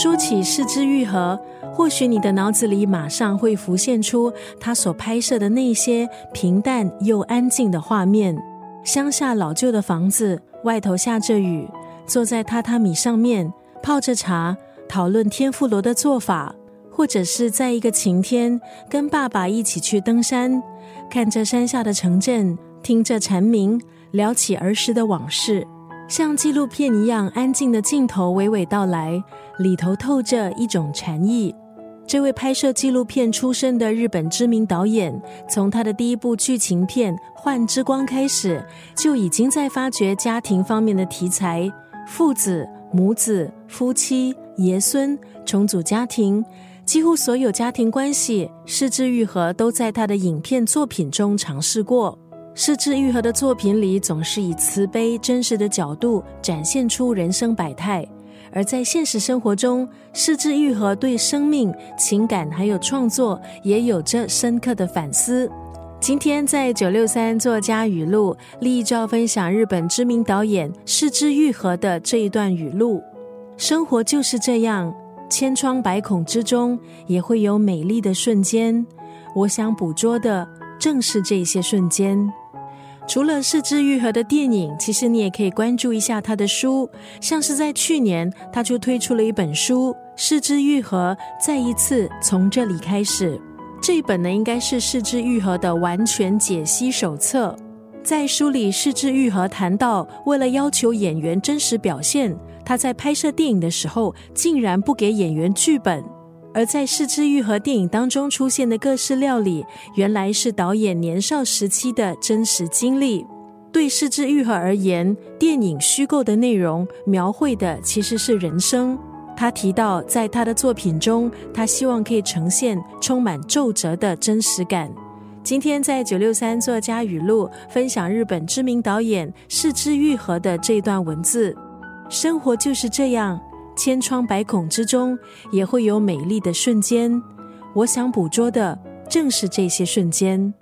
说起四肢愈合，或许你的脑子里马上会浮现出他所拍摄的那些平淡又安静的画面：乡下老旧的房子，外头下着雨，坐在榻榻米上面泡着茶，讨论天妇罗的做法，或者是在一个晴天跟爸爸一起去登山，看着山下的城镇，听着蝉鸣，聊起儿时的往事。像纪录片一样安静的镜头娓娓道来，里头透着一种禅意。这位拍摄纪录片出身的日本知名导演，从他的第一部剧情片《幻之光》开始，就已经在发掘家庭方面的题材：父子、母子、夫妻、爷孙、重组家庭，几乎所有家庭关系、失之愈合，都在他的影片作品中尝试过。失之愈合的作品里，总是以慈悲、真实的角度展现出人生百态；而在现实生活中，失之愈合对生命、情感还有创作也有着深刻的反思。今天在九六三作家语录，立照分享日本知名导演失之愈合的这一段语录：生活就是这样，千疮百孔之中也会有美丽的瞬间。我想捕捉的正是这些瞬间。除了四肢愈合的电影，其实你也可以关注一下他的书。像是在去年，他就推出了一本书《四肢愈合》，再一次从这里开始。这一本呢，应该是四肢愈合的完全解析手册。在书里，四肢愈合谈到，为了要求演员真实表现，他在拍摄电影的时候，竟然不给演员剧本。而在《四肢愈合》电影当中出现的各式料理，原来是导演年少时期的真实经历。对《四肢愈合》而言，电影虚构的内容描绘的其实是人生。他提到，在他的作品中，他希望可以呈现充满皱褶的真实感。今天在九六三作家语录分享日本知名导演四肢愈合的这段文字：生活就是这样。千疮百孔之中，也会有美丽的瞬间。我想捕捉的正是这些瞬间。